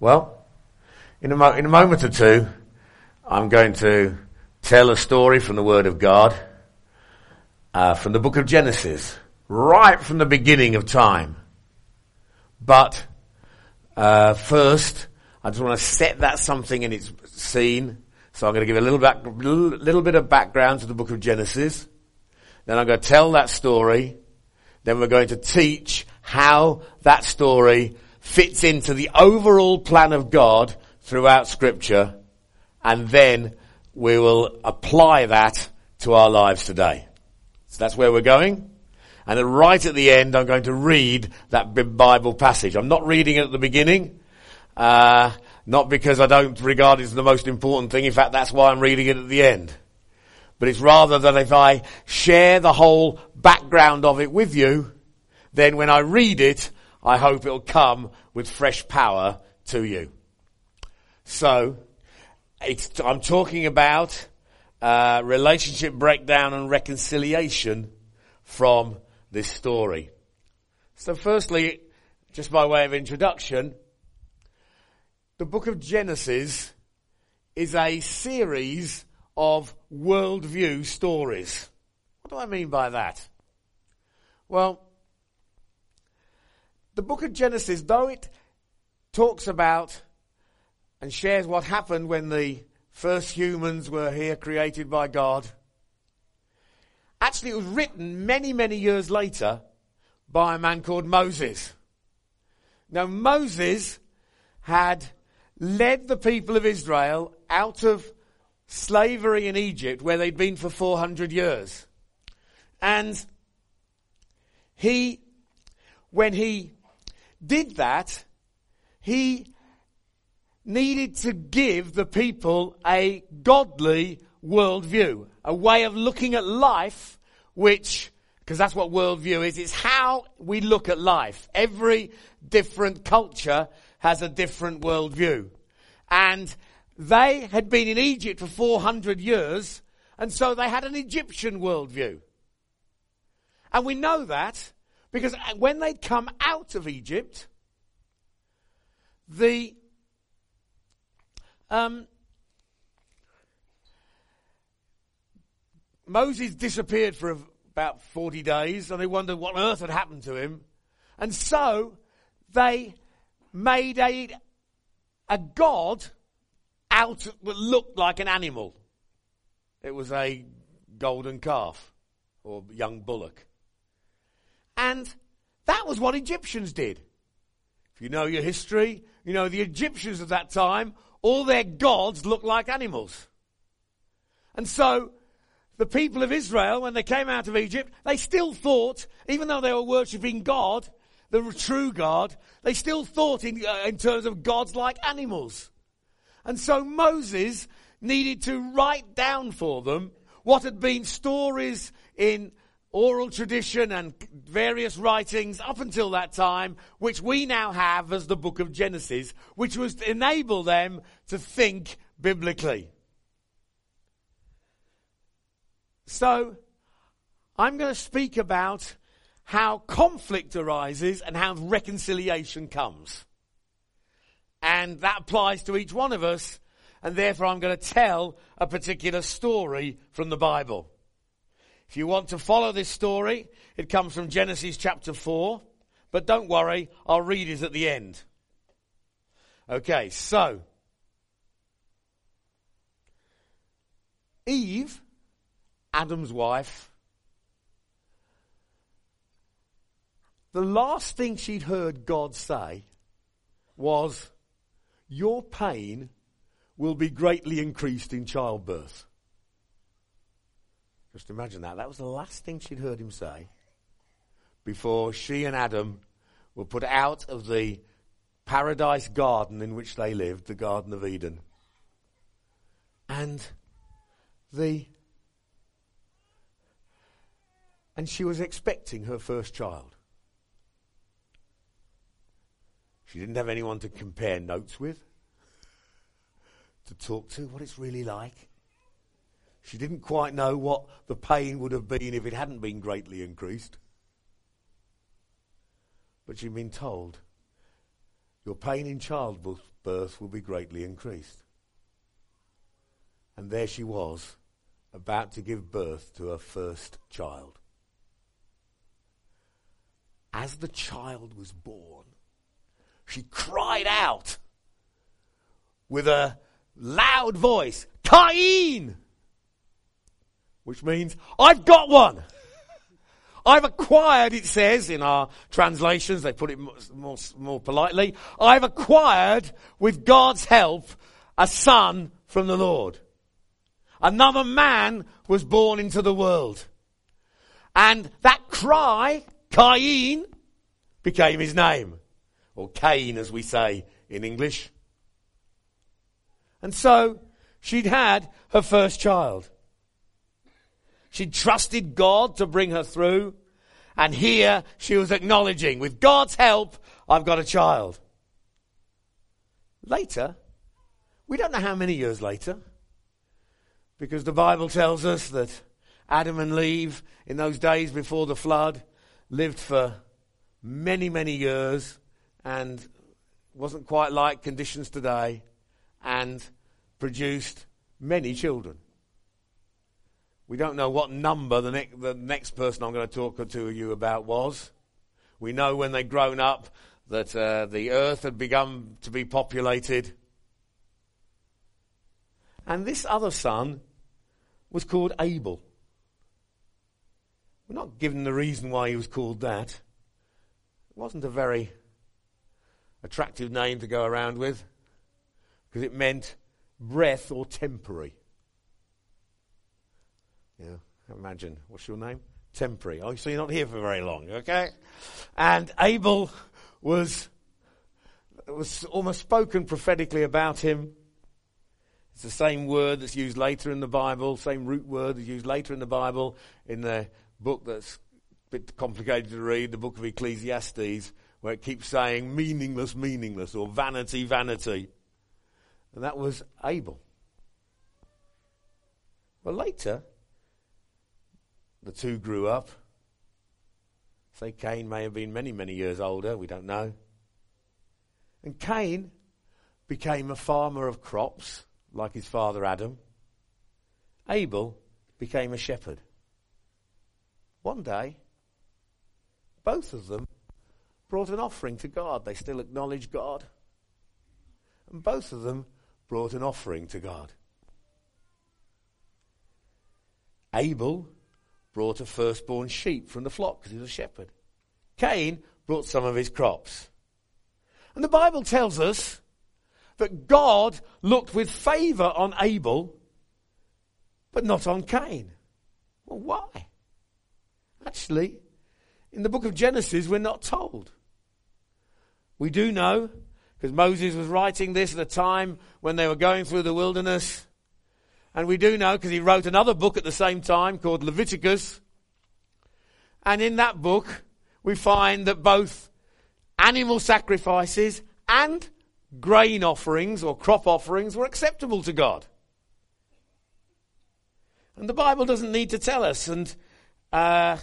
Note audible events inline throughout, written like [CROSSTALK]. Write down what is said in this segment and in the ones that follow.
Well, in a, mo- in a moment or two, I'm going to tell a story from the Word of God, uh, from the book of Genesis, right from the beginning of time. But uh, first, I just want to set that something in its scene. So I'm going to give a little, back, little, bit of background to the book of Genesis. Then I'm going to tell that story. Then we're going to teach how that story fits into the overall plan of God throughout scripture. And then we will apply that to our lives today. So that's where we're going. And then right at the end, I'm going to read that Bible passage. I'm not reading it at the beginning, uh, not because I don't regard it as the most important thing. In fact, that's why I'm reading it at the end. But it's rather that if I share the whole background of it with you, then when I read it, I hope it'll come with fresh power to you. So, I'm talking about uh, relationship breakdown and reconciliation from this story. So firstly, just by way of introduction, the book of Genesis is a series of worldview stories. What do I mean by that? Well, the book of Genesis, though it talks about and shares what happened when the first humans were here created by God, actually it was written many, many years later by a man called Moses. Now Moses had led the people of Israel out of slavery in Egypt where they'd been for 400 years. And he, when he did that, he needed to give the people a godly worldview, a way of looking at life which, because that's what worldview is, it's how we look at life. Every different culture has a different worldview. And they had been in Egypt for 400 years, and so they had an Egyptian worldview. And we know that because when they'd come out of Egypt, the um, Moses disappeared for about 40 days and they wondered what on earth had happened to him. And so they made a, a god out of that looked like an animal. It was a golden calf or young bullock. And that was what Egyptians did. If you know your history, you know the Egyptians of that time, all their gods looked like animals. And so the people of Israel, when they came out of Egypt, they still thought, even though they were worshipping God, the true God, they still thought in, uh, in terms of gods like animals. And so Moses needed to write down for them what had been stories in oral tradition and various writings up until that time, which we now have as the book of Genesis, which was to enable them to think biblically. So, I'm going to speak about how conflict arises and how reconciliation comes. And that applies to each one of us, and therefore I'm going to tell a particular story from the Bible. If you want to follow this story, it comes from Genesis chapter 4, but don't worry, I'll read it at the end. Okay, so Eve Adam's wife, the last thing she'd heard God say was, Your pain will be greatly increased in childbirth. Just imagine that. That was the last thing she'd heard him say before she and Adam were put out of the paradise garden in which they lived, the Garden of Eden. And the and she was expecting her first child. She didn't have anyone to compare notes with, to talk to, what it's really like. She didn't quite know what the pain would have been if it hadn't been greatly increased. But she'd been told, your pain in childbirth will be greatly increased. And there she was, about to give birth to her first child. As the child was born, she cried out with a loud voice, Cain! Which means, I've got one! I've acquired, it says in our translations, they put it more, more, politely, I've acquired, with God's help, a son from the Lord. Another man was born into the world. And that cry, Cain, became his name. Or Cain, as we say in English. And so, she'd had her first child. She trusted God to bring her through. And here she was acknowledging, with God's help, I've got a child. Later, we don't know how many years later, because the Bible tells us that Adam and Eve, in those days before the flood, lived for many, many years and wasn't quite like conditions today and produced many children. We don't know what number the, ne- the next person I'm going to talk to you about was. We know when they'd grown up that uh, the earth had begun to be populated. And this other son was called Abel. We're not given the reason why he was called that. It wasn't a very attractive name to go around with because it meant breath or temporary. Yeah, imagine. What's your name? Temporary. Oh, so you're not here for very long, okay? And Abel was was almost spoken prophetically about him. It's the same word that's used later in the Bible, same root word that's used later in the Bible in the book that's a bit complicated to read, the book of Ecclesiastes, where it keeps saying meaningless, meaningless, or vanity, vanity. And that was Abel. Well, later, the two grew up. Say Cain may have been many, many years older, we don't know. And Cain became a farmer of crops, like his father Adam. Abel became a shepherd. One day, both of them brought an offering to God. They still acknowledge God. And both of them brought an offering to God. Abel brought a firstborn sheep from the flock because he was a shepherd. Cain brought some of his crops. And the Bible tells us that God looked with favour on Abel, but not on Cain. Well, why? Actually, in the book of Genesis, we're not told. We do know, because Moses was writing this at a time when they were going through the wilderness, and we do know because he wrote another book at the same time called Leviticus. And in that book, we find that both animal sacrifices and grain offerings or crop offerings were acceptable to God. And the Bible doesn't need to tell us, and uh,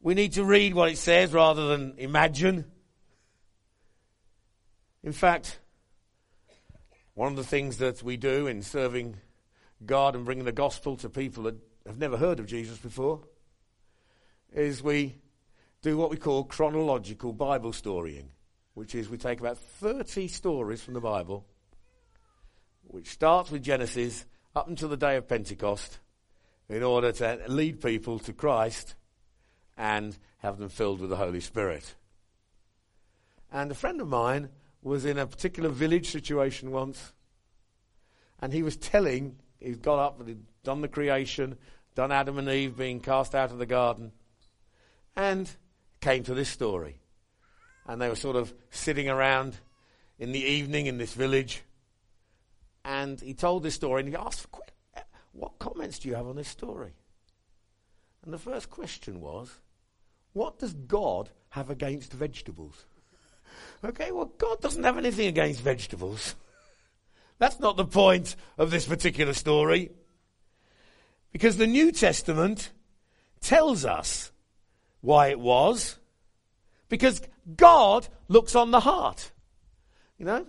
we need to read what it says rather than imagine. In fact, one of the things that we do in serving God and bringing the gospel to people that have never heard of Jesus before is we do what we call chronological Bible storying, which is we take about 30 stories from the Bible, which starts with Genesis up until the day of Pentecost, in order to lead people to Christ and have them filled with the Holy Spirit. And a friend of mine was in a particular village situation once, and he was telling He's got up and done the creation, done Adam and Eve being cast out of the garden, and came to this story. And they were sort of sitting around in the evening in this village, and he told this story, and he asked, What comments do you have on this story? And the first question was, What does God have against vegetables? [LAUGHS] okay, well, God doesn't have anything against vegetables. [LAUGHS] That's not the point of this particular story. Because the New Testament tells us why it was. Because God looks on the heart. You know?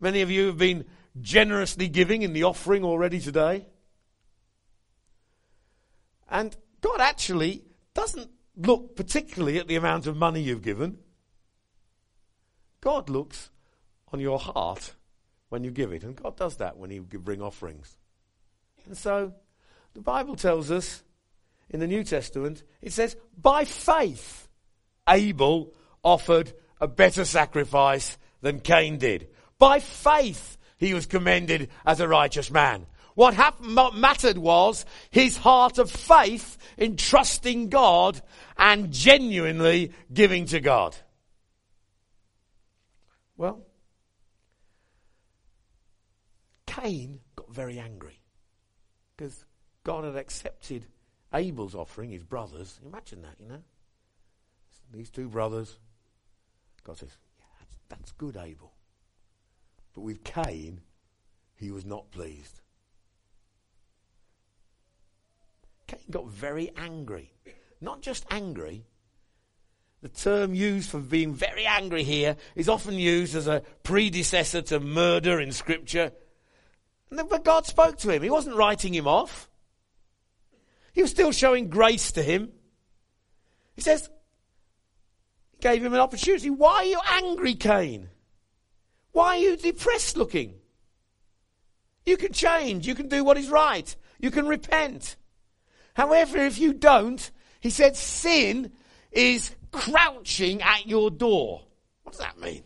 Many of you have been generously giving in the offering already today. And God actually doesn't look particularly at the amount of money you've given. God looks on your heart when you give it. And God does that when you bring offerings. And so the Bible tells us in the New Testament, it says, by faith, Abel offered a better sacrifice than Cain did. By faith, he was commended as a righteous man. What mattered was his heart of faith in trusting God and genuinely giving to God. Well, Cain got very angry because God had accepted Abel's offering, his brothers. Imagine that, you know? These two brothers. God says, yeah, that's, that's good, Abel. But with Cain, he was not pleased. Cain got very angry. Not just angry. The term used for being very angry here is often used as a predecessor to murder in Scripture. But God spoke to him. He wasn't writing him off. He was still showing grace to him. He says, he gave him an opportunity. Why are you angry, Cain? Why are you depressed looking? You can change. You can do what is right. You can repent. However, if you don't, he said, sin is crouching at your door. What does that mean?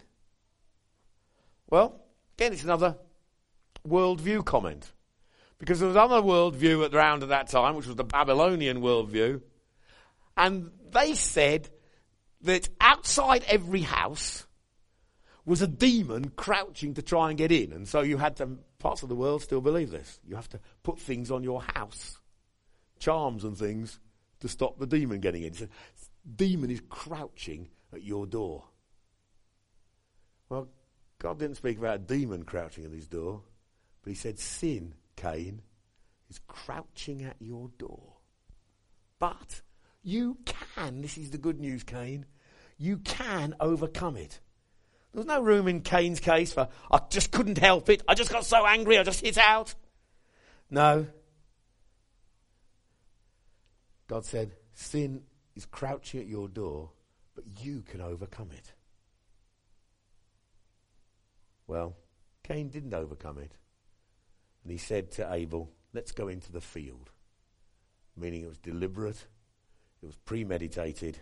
Well, again, it's another worldview comment. Because there was another worldview around at that time, which was the Babylonian worldview. And they said that outside every house was a demon crouching to try and get in. And so you had to, parts of the world still believe this. You have to put things on your house, charms and things, to stop the demon getting in. So, demon is crouching at your door. Well, God didn't speak about a demon crouching at his door, but he said sin, Cain, is crouching at your door. But you can, this is the good news, Cain, you can overcome it. There was no room in Cain's case for, I just couldn't help it. I just got so angry, I just hit out. No. God said, Sin is crouching at your door, but you can overcome it. Well, Cain didn't overcome it. And he said to Abel, Let's go into the field. Meaning it was deliberate, it was premeditated.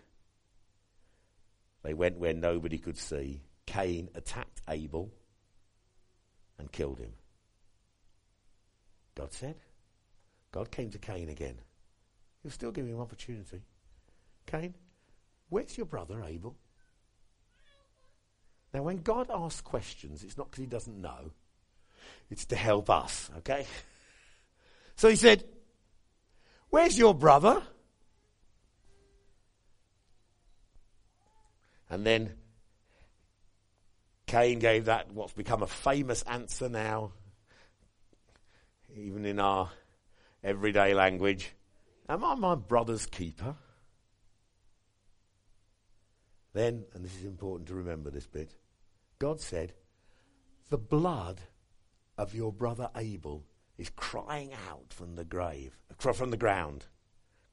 They went where nobody could see. Cain attacked Abel and killed him. God said. God came to Cain again. He'll still give him opportunity. Cain, where's your brother Abel? Now, when God asks questions, it's not because he doesn't know, it's to help us, okay? So he said, Where's your brother? And then Cain gave that what's become a famous answer now, even in our everyday language Am I my brother's keeper? Then, and this is important to remember this bit, God said, The blood of your brother Abel is crying out from the grave, from the ground.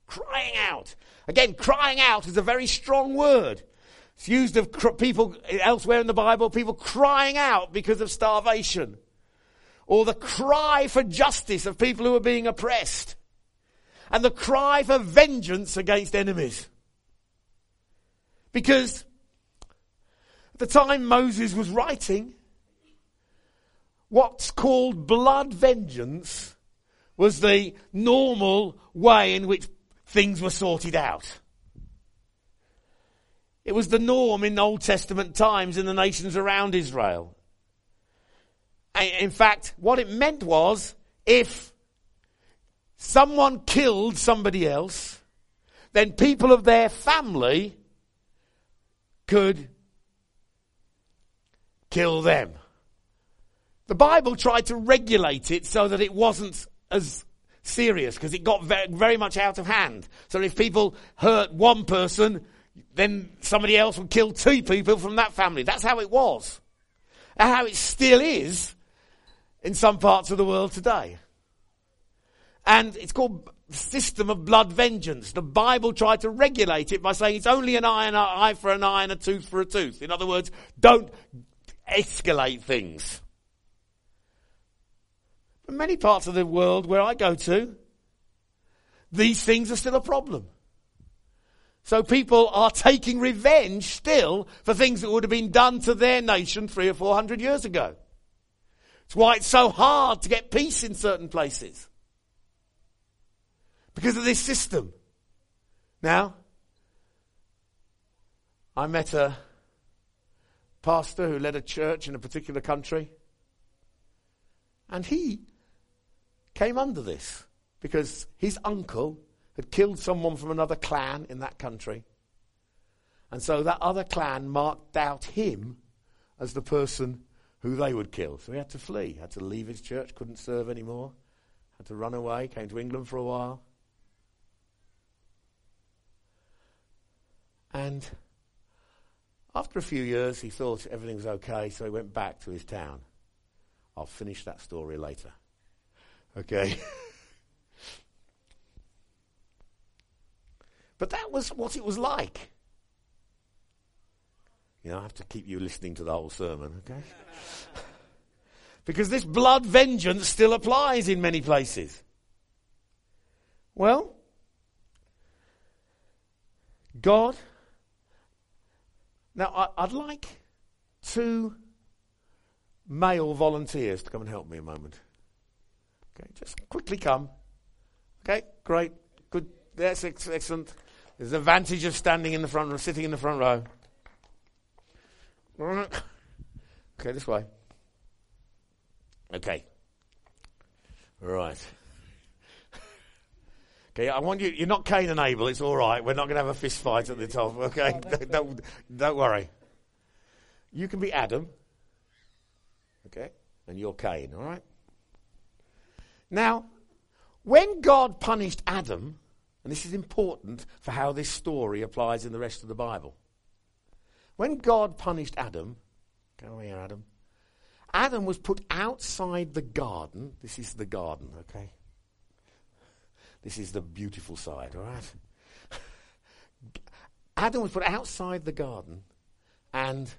Crying out. Again, crying out is a very strong word. It's used of cr- people elsewhere in the Bible, people crying out because of starvation. Or the cry for justice of people who are being oppressed. And the cry for vengeance against enemies. Because at the time Moses was writing, what's called blood vengeance was the normal way in which things were sorted out. It was the norm in Old Testament times in the nations around Israel. In fact, what it meant was if someone killed somebody else, then people of their family could kill them. The Bible tried to regulate it so that it wasn't as serious because it got very, very much out of hand. So if people hurt one person, then somebody else would kill two people from that family. That's how it was. And how it still is in some parts of the world today. And it's called system of blood vengeance. The Bible tried to regulate it by saying it's only an eye, an eye for an eye and a tooth for a tooth. In other words, don't escalate things. In many parts of the world where I go to, these things are still a problem. So people are taking revenge still for things that would have been done to their nation three or four hundred years ago. It's why it's so hard to get peace in certain places. Because of this system. Now, I met a pastor who led a church in a particular country. And he came under this because his uncle had killed someone from another clan in that country. And so that other clan marked out him as the person who they would kill. So he had to flee, had to leave his church, couldn't serve anymore, had to run away, came to England for a while. And after a few years, he thought everything was okay, so he went back to his town. I'll finish that story later. Okay? [LAUGHS] But that was what it was like. You know, I have to keep you listening to the whole sermon, okay? [LAUGHS] because this blood vengeance still applies in many places. Well, God. Now, I, would like two male volunteers to come and help me a moment. Okay, just quickly come. Okay, great, good. That's excellent. There's an advantage of standing in the front row, sitting in the front row. Okay, this way. Okay. Right. Okay, I want you, you're not Cain and Abel, it's all right. We're not going to have a fist fight at the top, okay? [LAUGHS] don't, don't worry. You can be Adam, okay? And you're Cain, all right? Now, when God punished Adam, and this is important for how this story applies in the rest of the Bible. When God punished Adam, come here, Adam. Adam was put outside the garden. This is the garden, okay? This is the beautiful side, all right? [LAUGHS] Adam was put outside the garden, and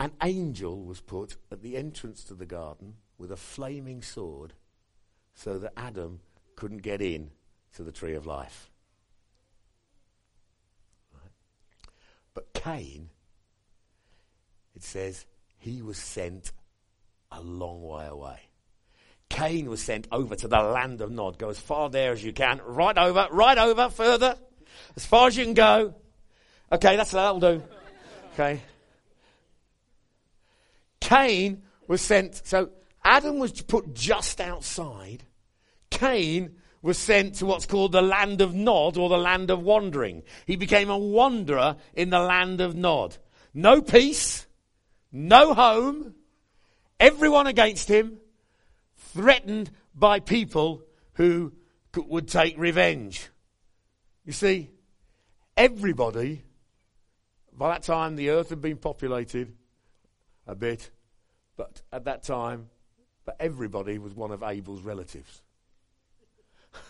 an angel was put at the entrance to the garden with a flaming sword so that Adam couldn't get in to the tree of life. But Cain, it says, he was sent a long way away. Cain was sent over to the land of Nod. Go as far there as you can. Right over, right over, further. As far as you can go. Okay, that's that'll do. Okay. Cain was sent, so Adam was put just outside. Cain was sent to what's called the land of Nod or the land of wandering. He became a wanderer in the land of Nod. No peace, no home, everyone against him, threatened by people who would take revenge. You see, everybody, by that time the earth had been populated a bit, but at that time, but everybody was one of Abel's relatives. [LAUGHS]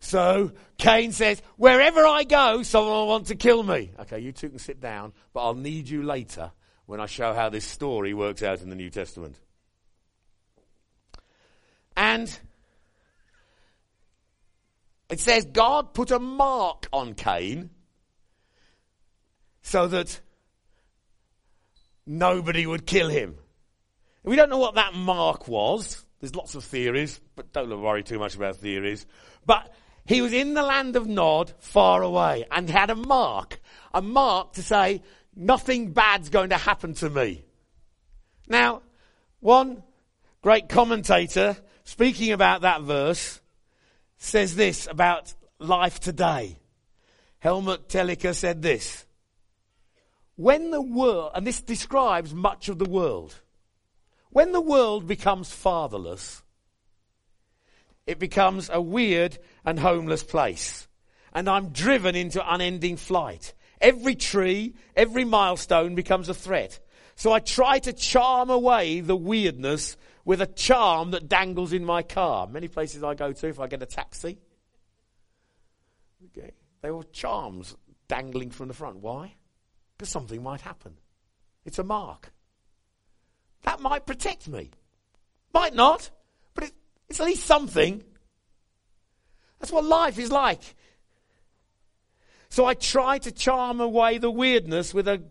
So Cain says, Wherever I go, someone will want to kill me. Okay, you two can sit down, but I'll need you later when I show how this story works out in the New Testament. And it says God put a mark on Cain so that nobody would kill him. We don't know what that mark was. There's lots of theories, but don't worry too much about theories. But he was in the land of Nod, far away, and had a mark. A mark to say, nothing bad's going to happen to me. Now, one great commentator, speaking about that verse, says this about life today. Helmut Thielicke said this. When the world, and this describes much of the world, when the world becomes fatherless, it becomes a weird and homeless place. And I'm driven into unending flight. Every tree, every milestone becomes a threat. So I try to charm away the weirdness with a charm that dangles in my car. Many places I go to, if I get a taxi, okay, they all charms dangling from the front. Why? Because something might happen. It's a mark. That might protect me. Might not, but it, it's at least something. That's what life is like. So I try to charm away the weirdness with a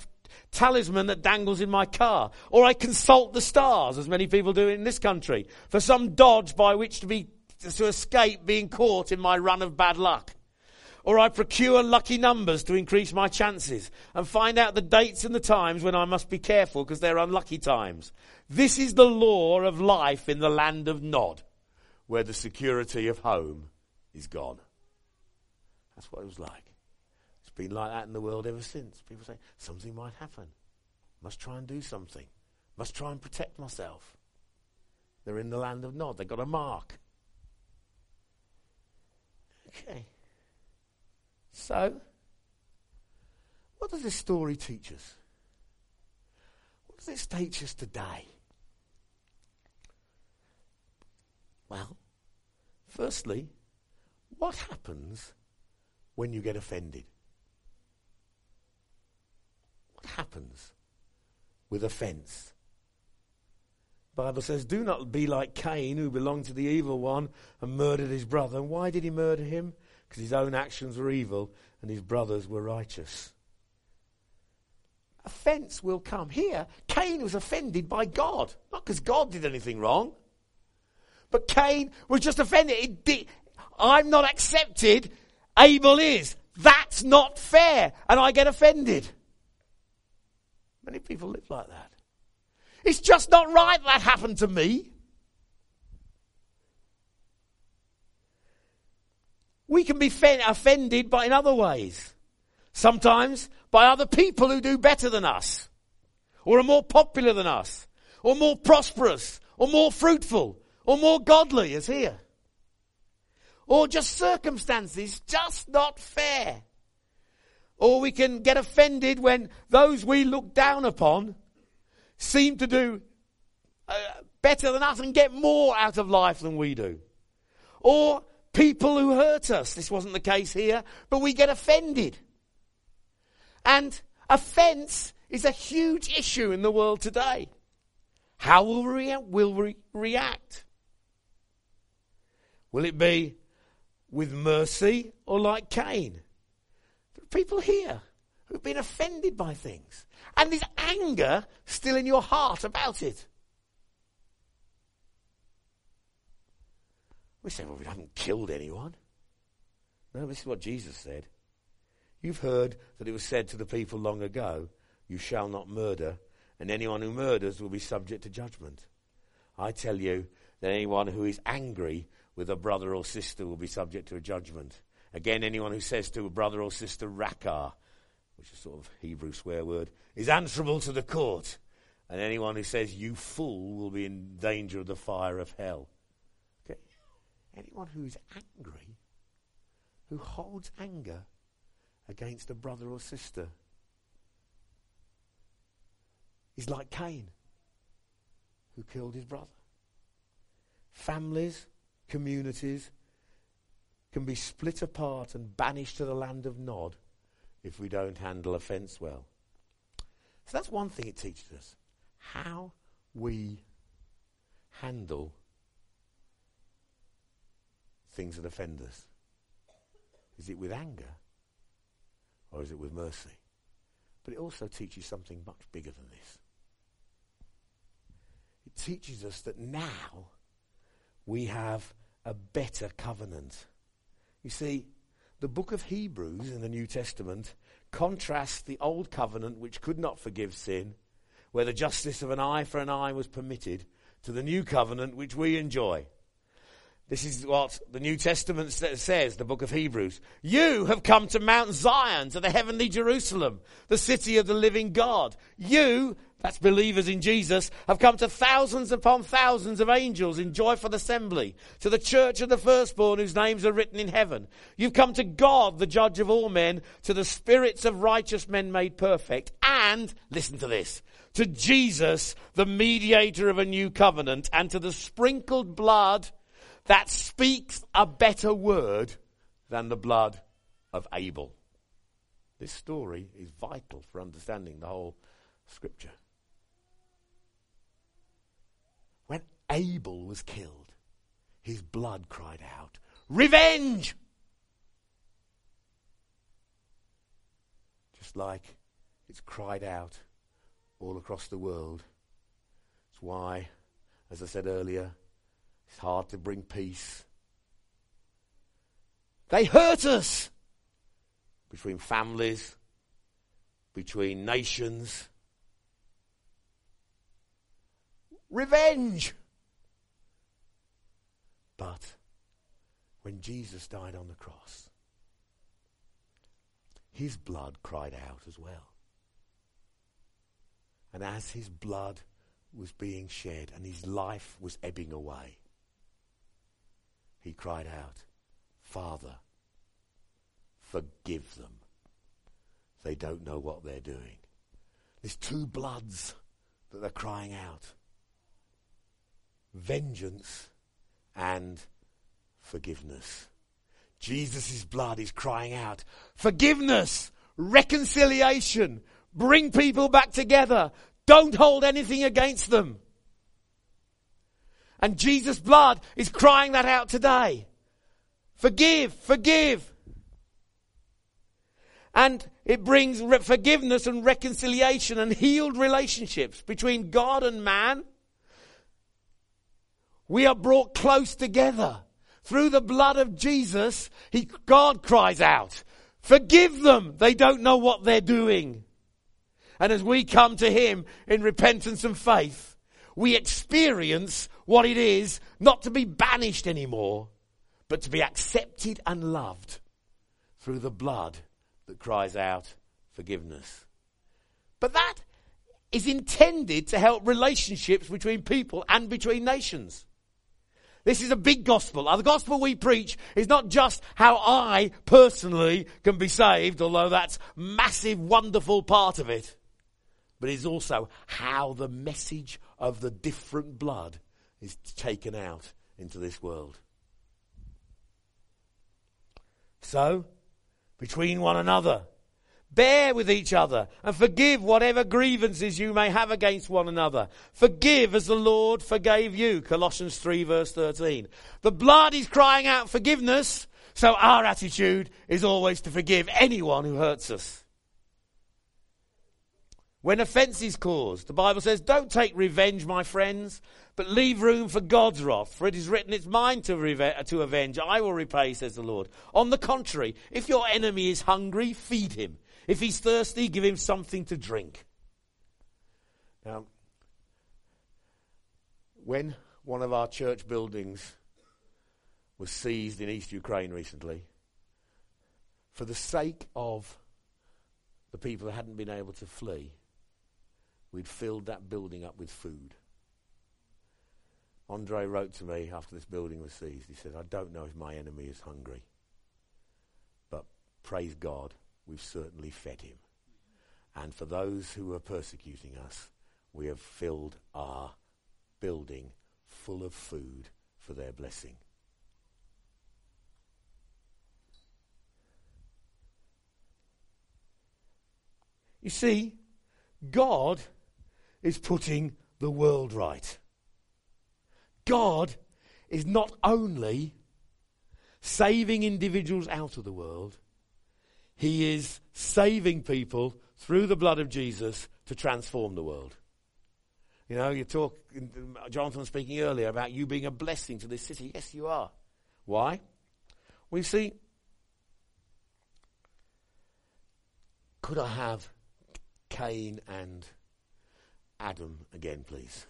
talisman that dangles in my car. Or I consult the stars, as many people do in this country, for some dodge by which to be to escape being caught in my run of bad luck. Or I procure lucky numbers to increase my chances and find out the dates and the times when I must be careful because they're unlucky times. This is the law of life in the land of Nod, where the security of home is gone. That's what it was like It's been like that in the world ever since. People say, something might happen. Must try and do something. Must try and protect myself. They're in the land of Nod. They've got a mark. Okay. So, what does this story teach us? What does this teach us today? Well, firstly, what happens when you get offended? What happens with offense. Bible says, Do not be like Cain, who belonged to the evil one and murdered his brother. And why did he murder him? Because his own actions were evil and his brothers were righteous. Offense will come. Here, Cain was offended by God. Not because God did anything wrong, but Cain was just offended. Did, I'm not accepted. Abel is. That's not fair. And I get offended. Many people live like that. It's just not right that happened to me. We can be offended by in other ways. Sometimes by other people who do better than us, or are more popular than us, or more prosperous, or more fruitful, or more godly, as here. Or just circumstances just not fair. Or we can get offended when those we look down upon seem to do uh, better than us and get more out of life than we do. Or people who hurt us. This wasn't the case here, but we get offended. And offense is a huge issue in the world today. How will we, will we react? Will it be with mercy or like Cain? There are people here who've been offended by things. And there's anger still in your heart about it. We say, well, we haven't killed anyone. No, this is what Jesus said. You've heard that it was said to the people long ago, You shall not murder, and anyone who murders will be subject to judgment. I tell you that anyone who is angry with a brother or sister will be subject to a judgment. Again, anyone who says to a brother or sister, Raca, which is sort of Hebrew swear word, is answerable to the court. And anyone who says, you fool, will be in danger of the fire of hell. Anyone who is angry, who holds anger against a brother or sister, is like Cain, who killed his brother. Families, communities, can be split apart and banished to the land of Nod if we don't handle offence well. So that's one thing it teaches us how we handle things that offend us. Is it with anger or is it with mercy? But it also teaches something much bigger than this. It teaches us that now we have a better covenant. You see, the book of Hebrews in the New Testament contrasts the old covenant, which could not forgive sin, where the justice of an eye for an eye was permitted, to the new covenant, which we enjoy. This is what the New Testament says, the book of Hebrews. You have come to Mount Zion, to the heavenly Jerusalem, the city of the living God. You that's believers in Jesus, have come to thousands upon thousands of angels in joyful assembly, to the church of the firstborn whose names are written in heaven. You've come to God, the judge of all men, to the spirits of righteous men made perfect, and, listen to this, to Jesus, the mediator of a new covenant, and to the sprinkled blood that speaks a better word than the blood of Abel. This story is vital for understanding the whole scripture. When Abel was killed, his blood cried out, Revenge! Just like it's cried out all across the world. It's why, as I said earlier, it's hard to bring peace. They hurt us between families, between nations. Revenge. But when Jesus died on the cross, his blood cried out as well. And as his blood was being shed and his life was ebbing away, he cried out, Father, forgive them. They don't know what they're doing. There's two bloods that they're crying out vengeance and forgiveness. Jesus' blood is crying out forgiveness, reconciliation, bring people back together, don't hold anything against them. And Jesus' blood is crying that out today. Forgive, forgive. And it brings re- forgiveness and reconciliation and healed relationships between God and man. We are brought close together. Through the blood of Jesus, he, God cries out, Forgive them. They don't know what they're doing. And as we come to Him in repentance and faith, we experience what it is not to be banished anymore, but to be accepted and loved through the blood that cries out forgiveness. But that is intended to help relationships between people and between nations. This is a big gospel. The gospel we preach is not just how I personally can be saved, although that's massive, wonderful part of it but it's also how the message of the different blood is taken out into this world. So, between one another, bear with each other and forgive whatever grievances you may have against one another. Forgive as the Lord forgave you. Colossians 3 verse 13. The blood is crying out forgiveness, so our attitude is always to forgive anyone who hurts us. When offence is caused, the Bible says, Don't take revenge, my friends, but leave room for God's wrath. For it is written, It's mine to, reve- to avenge. I will repay, says the Lord. On the contrary, if your enemy is hungry, feed him. If he's thirsty, give him something to drink. Now, when one of our church buildings was seized in East Ukraine recently, for the sake of the people who hadn't been able to flee, we'd filled that building up with food. Andre wrote to me after this building was seized. He said, I don't know if my enemy is hungry, but praise God, we've certainly fed him. And for those who are persecuting us, we have filled our building full of food for their blessing. You see, God is putting the world right. God is not only saving individuals out of the world, He is saving people through the blood of Jesus to transform the world. You know, you talk, Jonathan was speaking earlier about you being a blessing to this city. Yes, you are. Why? We see, could I have Cain and Adam again, please.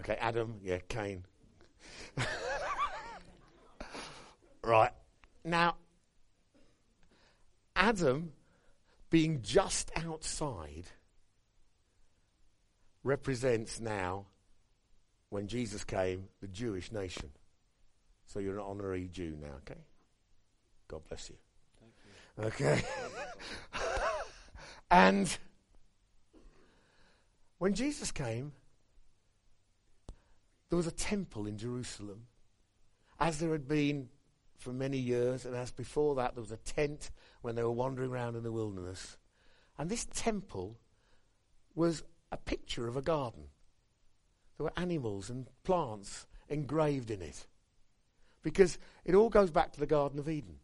Okay, Adam, yeah, Cain. [LAUGHS] right. Now, Adam being just outside represents now, when Jesus came, the Jewish nation. So you're an honorary Jew now, okay? God bless you. you. Okay. [LAUGHS] and when Jesus came, there was a temple in Jerusalem, as there had been for many years, and as before that, there was a tent when they were wandering around in the wilderness. And this temple was a picture of a garden. There were animals and plants engraved in it. Because it all goes back to the Garden of Eden.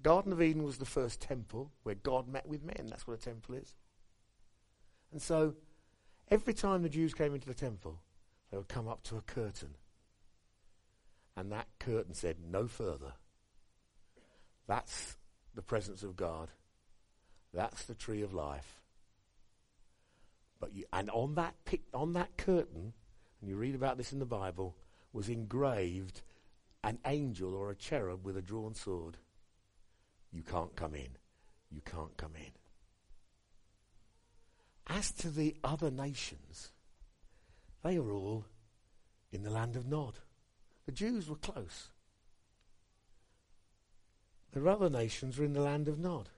Garden of Eden was the first temple where God met with men. That's what a temple is. And so, every time the Jews came into the temple, they would come up to a curtain. And that curtain said, no further. That's the presence of God. That's the tree of life. But you, and on that pic, on that curtain, and you read about this in the Bible, was engraved an angel or a cherub with a drawn sword. You can't come in. You can't come in. As to the other nations, they were all in the land of Nod. The Jews were close. The other nations were in the land of Nod.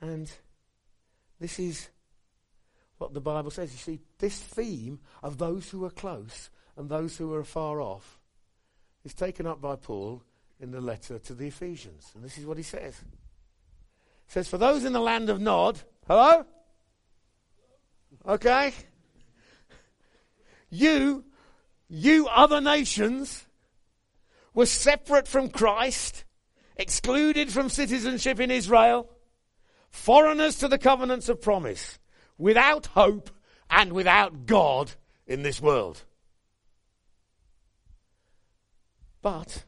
And this is what the Bible says. You see, this theme of those who are close and those who are far off is taken up by Paul in the letter to the Ephesians. And this is what he says. He says, For those in the land of Nod, hello? Okay? You, you other nations, were separate from Christ, excluded from citizenship in Israel, foreigners to the covenants of promise, without hope and without God in this world. But,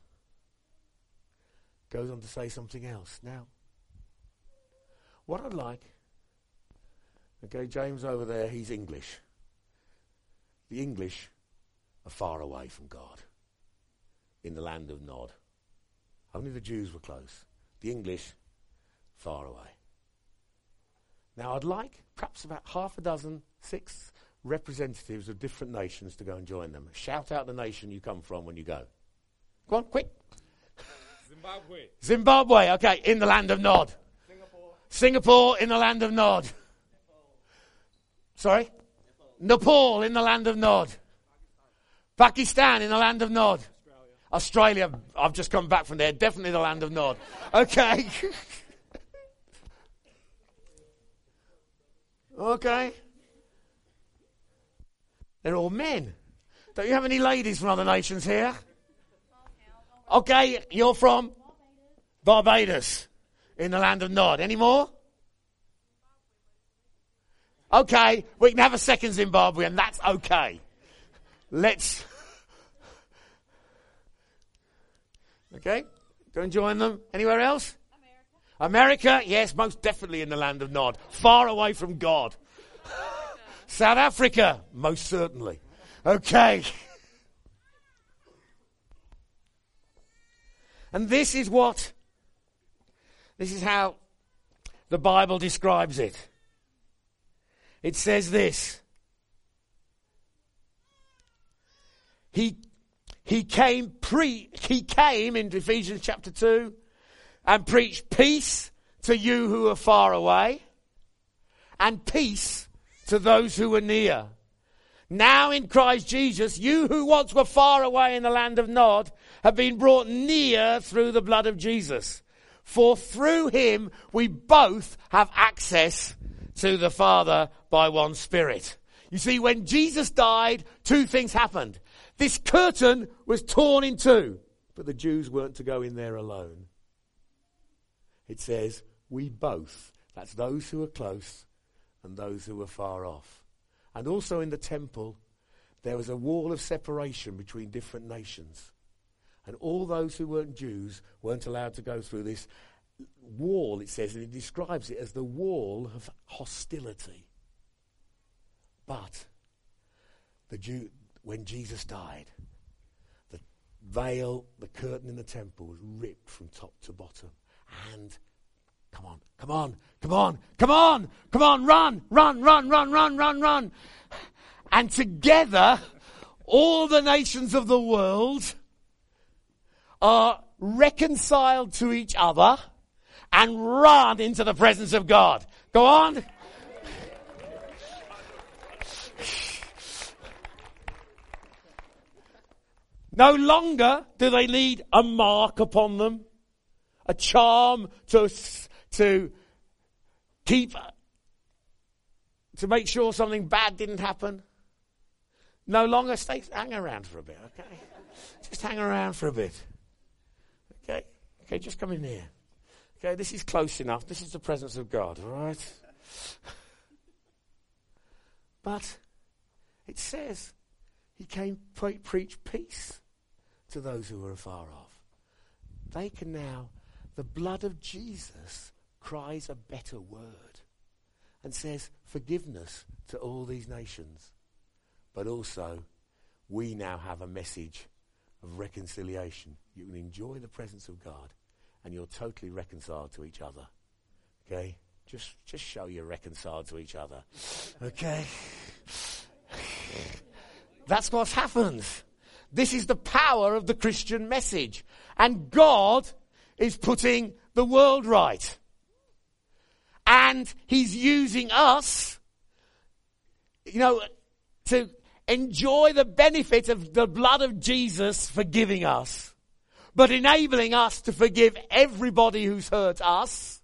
goes on to say something else. Now, what I'd like, okay, James over there, he's English. The English are far away from God in the land of Nod. Only the Jews were close. The English, far away. Now, I'd like perhaps about half a dozen, six representatives of different nations to go and join them. Shout out the nation you come from when you go. Go on, quick. Zimbabwe. Zimbabwe, okay, in the land of Nod. Singapore. Singapore in the land of Nod. Sorry? Nepal in the land of Nod. Pakistan in the land of Nod. Australia, I've just come back from there, definitely the land of Nod. Okay. [LAUGHS] okay. They're all men. Don't you have any ladies from other nations here? Okay, you're from Barbados in the land of Nod. Any more? Okay, we can have a second Zimbabwe and That's okay. Let's. Okay, go and join them. Anywhere else? America. America, yes, most definitely in the land of Nod. Far away from God. South Africa, most certainly. Okay. And this is what, this is how the Bible describes it. It says this. He, he came pre, he came in Ephesians chapter 2 and preached peace to you who are far away and peace to those who are near. Now in Christ Jesus, you who once were far away in the land of Nod have been brought near through the blood of Jesus. For through him we both have access to the Father by one Spirit. You see, when Jesus died, two things happened. This curtain was torn in two, but the Jews weren't to go in there alone. It says, we both, that's those who are close and those who are far off. And also in the temple, there was a wall of separation between different nations. And all those who weren't Jews weren't allowed to go through this wall, it says, and it describes it as the wall of hostility. But the Jew, when Jesus died, the veil, the curtain in the temple was ripped from top to bottom. And Come on, come on, come on, come on, come on, run, run, run, run, run, run, run. And together, all the nations of the world are reconciled to each other and run into the presence of God. Go on. No longer do they need a mark upon them, a charm to, to keep, to make sure something bad didn't happen. No longer stay, hang around for a bit, okay? Just hang around for a bit. Okay? Okay, just come in here. Okay, this is close enough. This is the presence of God, all right? But it says he came pre- preach peace to those who were afar off. They can now, the blood of Jesus cries a better word and says forgiveness to all these nations. But also, we now have a message of reconciliation. You can enjoy the presence of God and you're totally reconciled to each other. Okay? Just, just show you're reconciled to each other. Okay? [SIGHS] That's what happens. This is the power of the Christian message. And God is putting the world right. And He's using us, you know, to enjoy the benefit of the blood of Jesus forgiving us, but enabling us to forgive everybody who's hurt us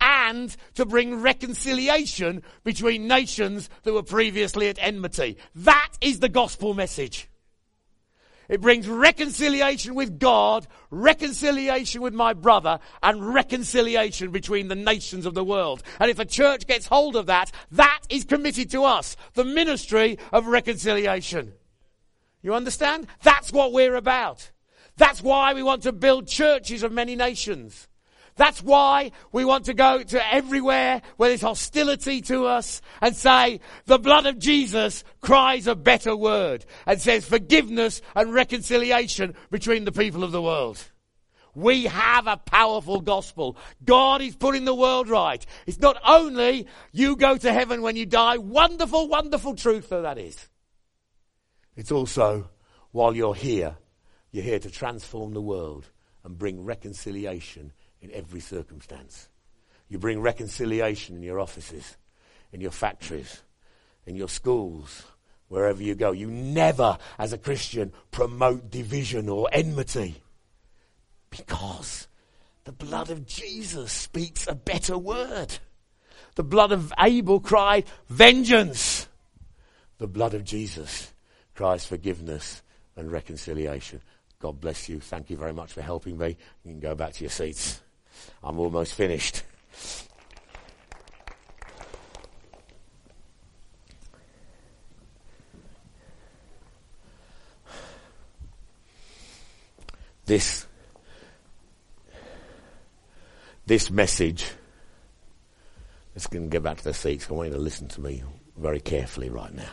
and to bring reconciliation between nations that were previously at enmity. That is the gospel message. It brings reconciliation with God, reconciliation with my brother, and reconciliation between the nations of the world. And if a church gets hold of that, that is committed to us. The ministry of reconciliation. You understand? That's what we're about. That's why we want to build churches of many nations. That's why we want to go to everywhere where there's hostility to us and say, the blood of Jesus cries a better word and says forgiveness and reconciliation between the people of the world. We have a powerful gospel. God is putting the world right. It's not only you go to heaven when you die, wonderful, wonderful truth though that is. It's also while you're here, you're here to transform the world and bring reconciliation in every circumstance. You bring reconciliation in your offices, in your factories, in your schools, wherever you go. You never, as a Christian, promote division or enmity because the blood of Jesus speaks a better word. The blood of Abel cried, Vengeance! The blood of Jesus cries forgiveness and reconciliation. God bless you. Thank you very much for helping me. You can go back to your seats. I'm almost finished. This, this message, let's get back to the seats. I want you to listen to me very carefully right now.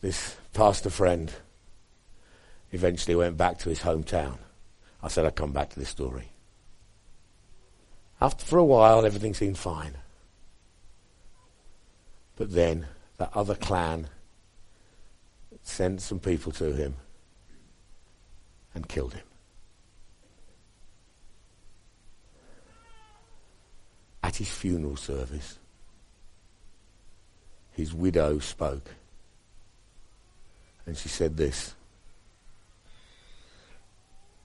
This pastor friend eventually went back to his hometown. I said I'd come back to this story. After for a while, everything seemed fine. But then that other clan sent some people to him and killed him. At his funeral service, his widow spoke. And she said this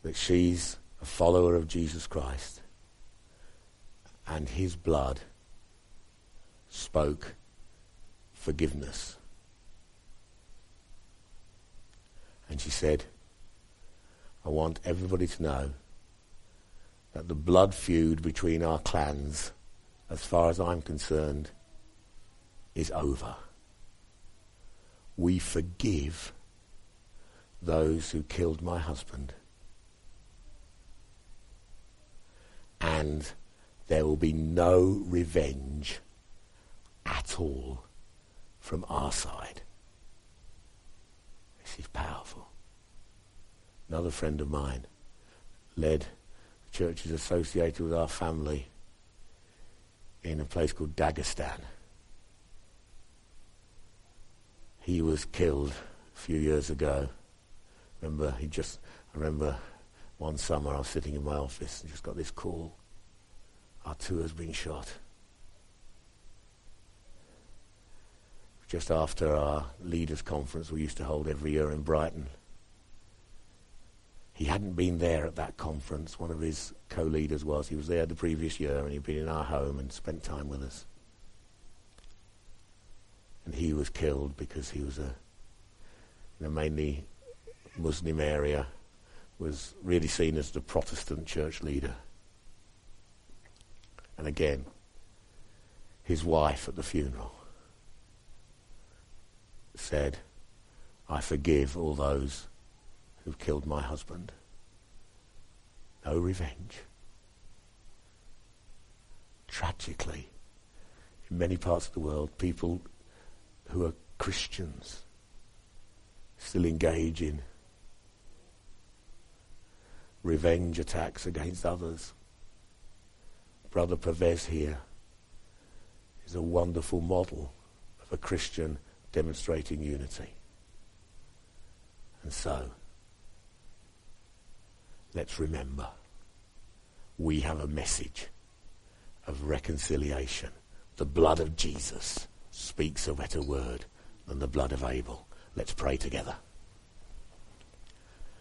that she's a follower of Jesus Christ and his blood spoke forgiveness. And she said, I want everybody to know that the blood feud between our clans, as far as I'm concerned, is over. We forgive those who killed my husband. And there will be no revenge at all from our side. This is powerful. Another friend of mine led churches associated with our family in a place called Dagestan. He was killed a few years ago. Remember, he just, I remember one summer I was sitting in my office and just got this call. Artur has been shot. Just after our leaders conference we used to hold every year in Brighton. He hadn't been there at that conference. One of his co-leaders was. He was there the previous year and he'd been in our home and spent time with us. And he was killed because he was a, in a mainly Muslim area, was really seen as the Protestant church leader. And again, his wife at the funeral said, I forgive all those who've killed my husband. No revenge. Tragically, in many parts of the world, people who are Christians still engage in revenge attacks against others. Brother Pervez here is a wonderful model of a Christian demonstrating unity. And so, let's remember we have a message of reconciliation. The blood of Jesus speaks a better word than the blood of Abel. Let's pray together.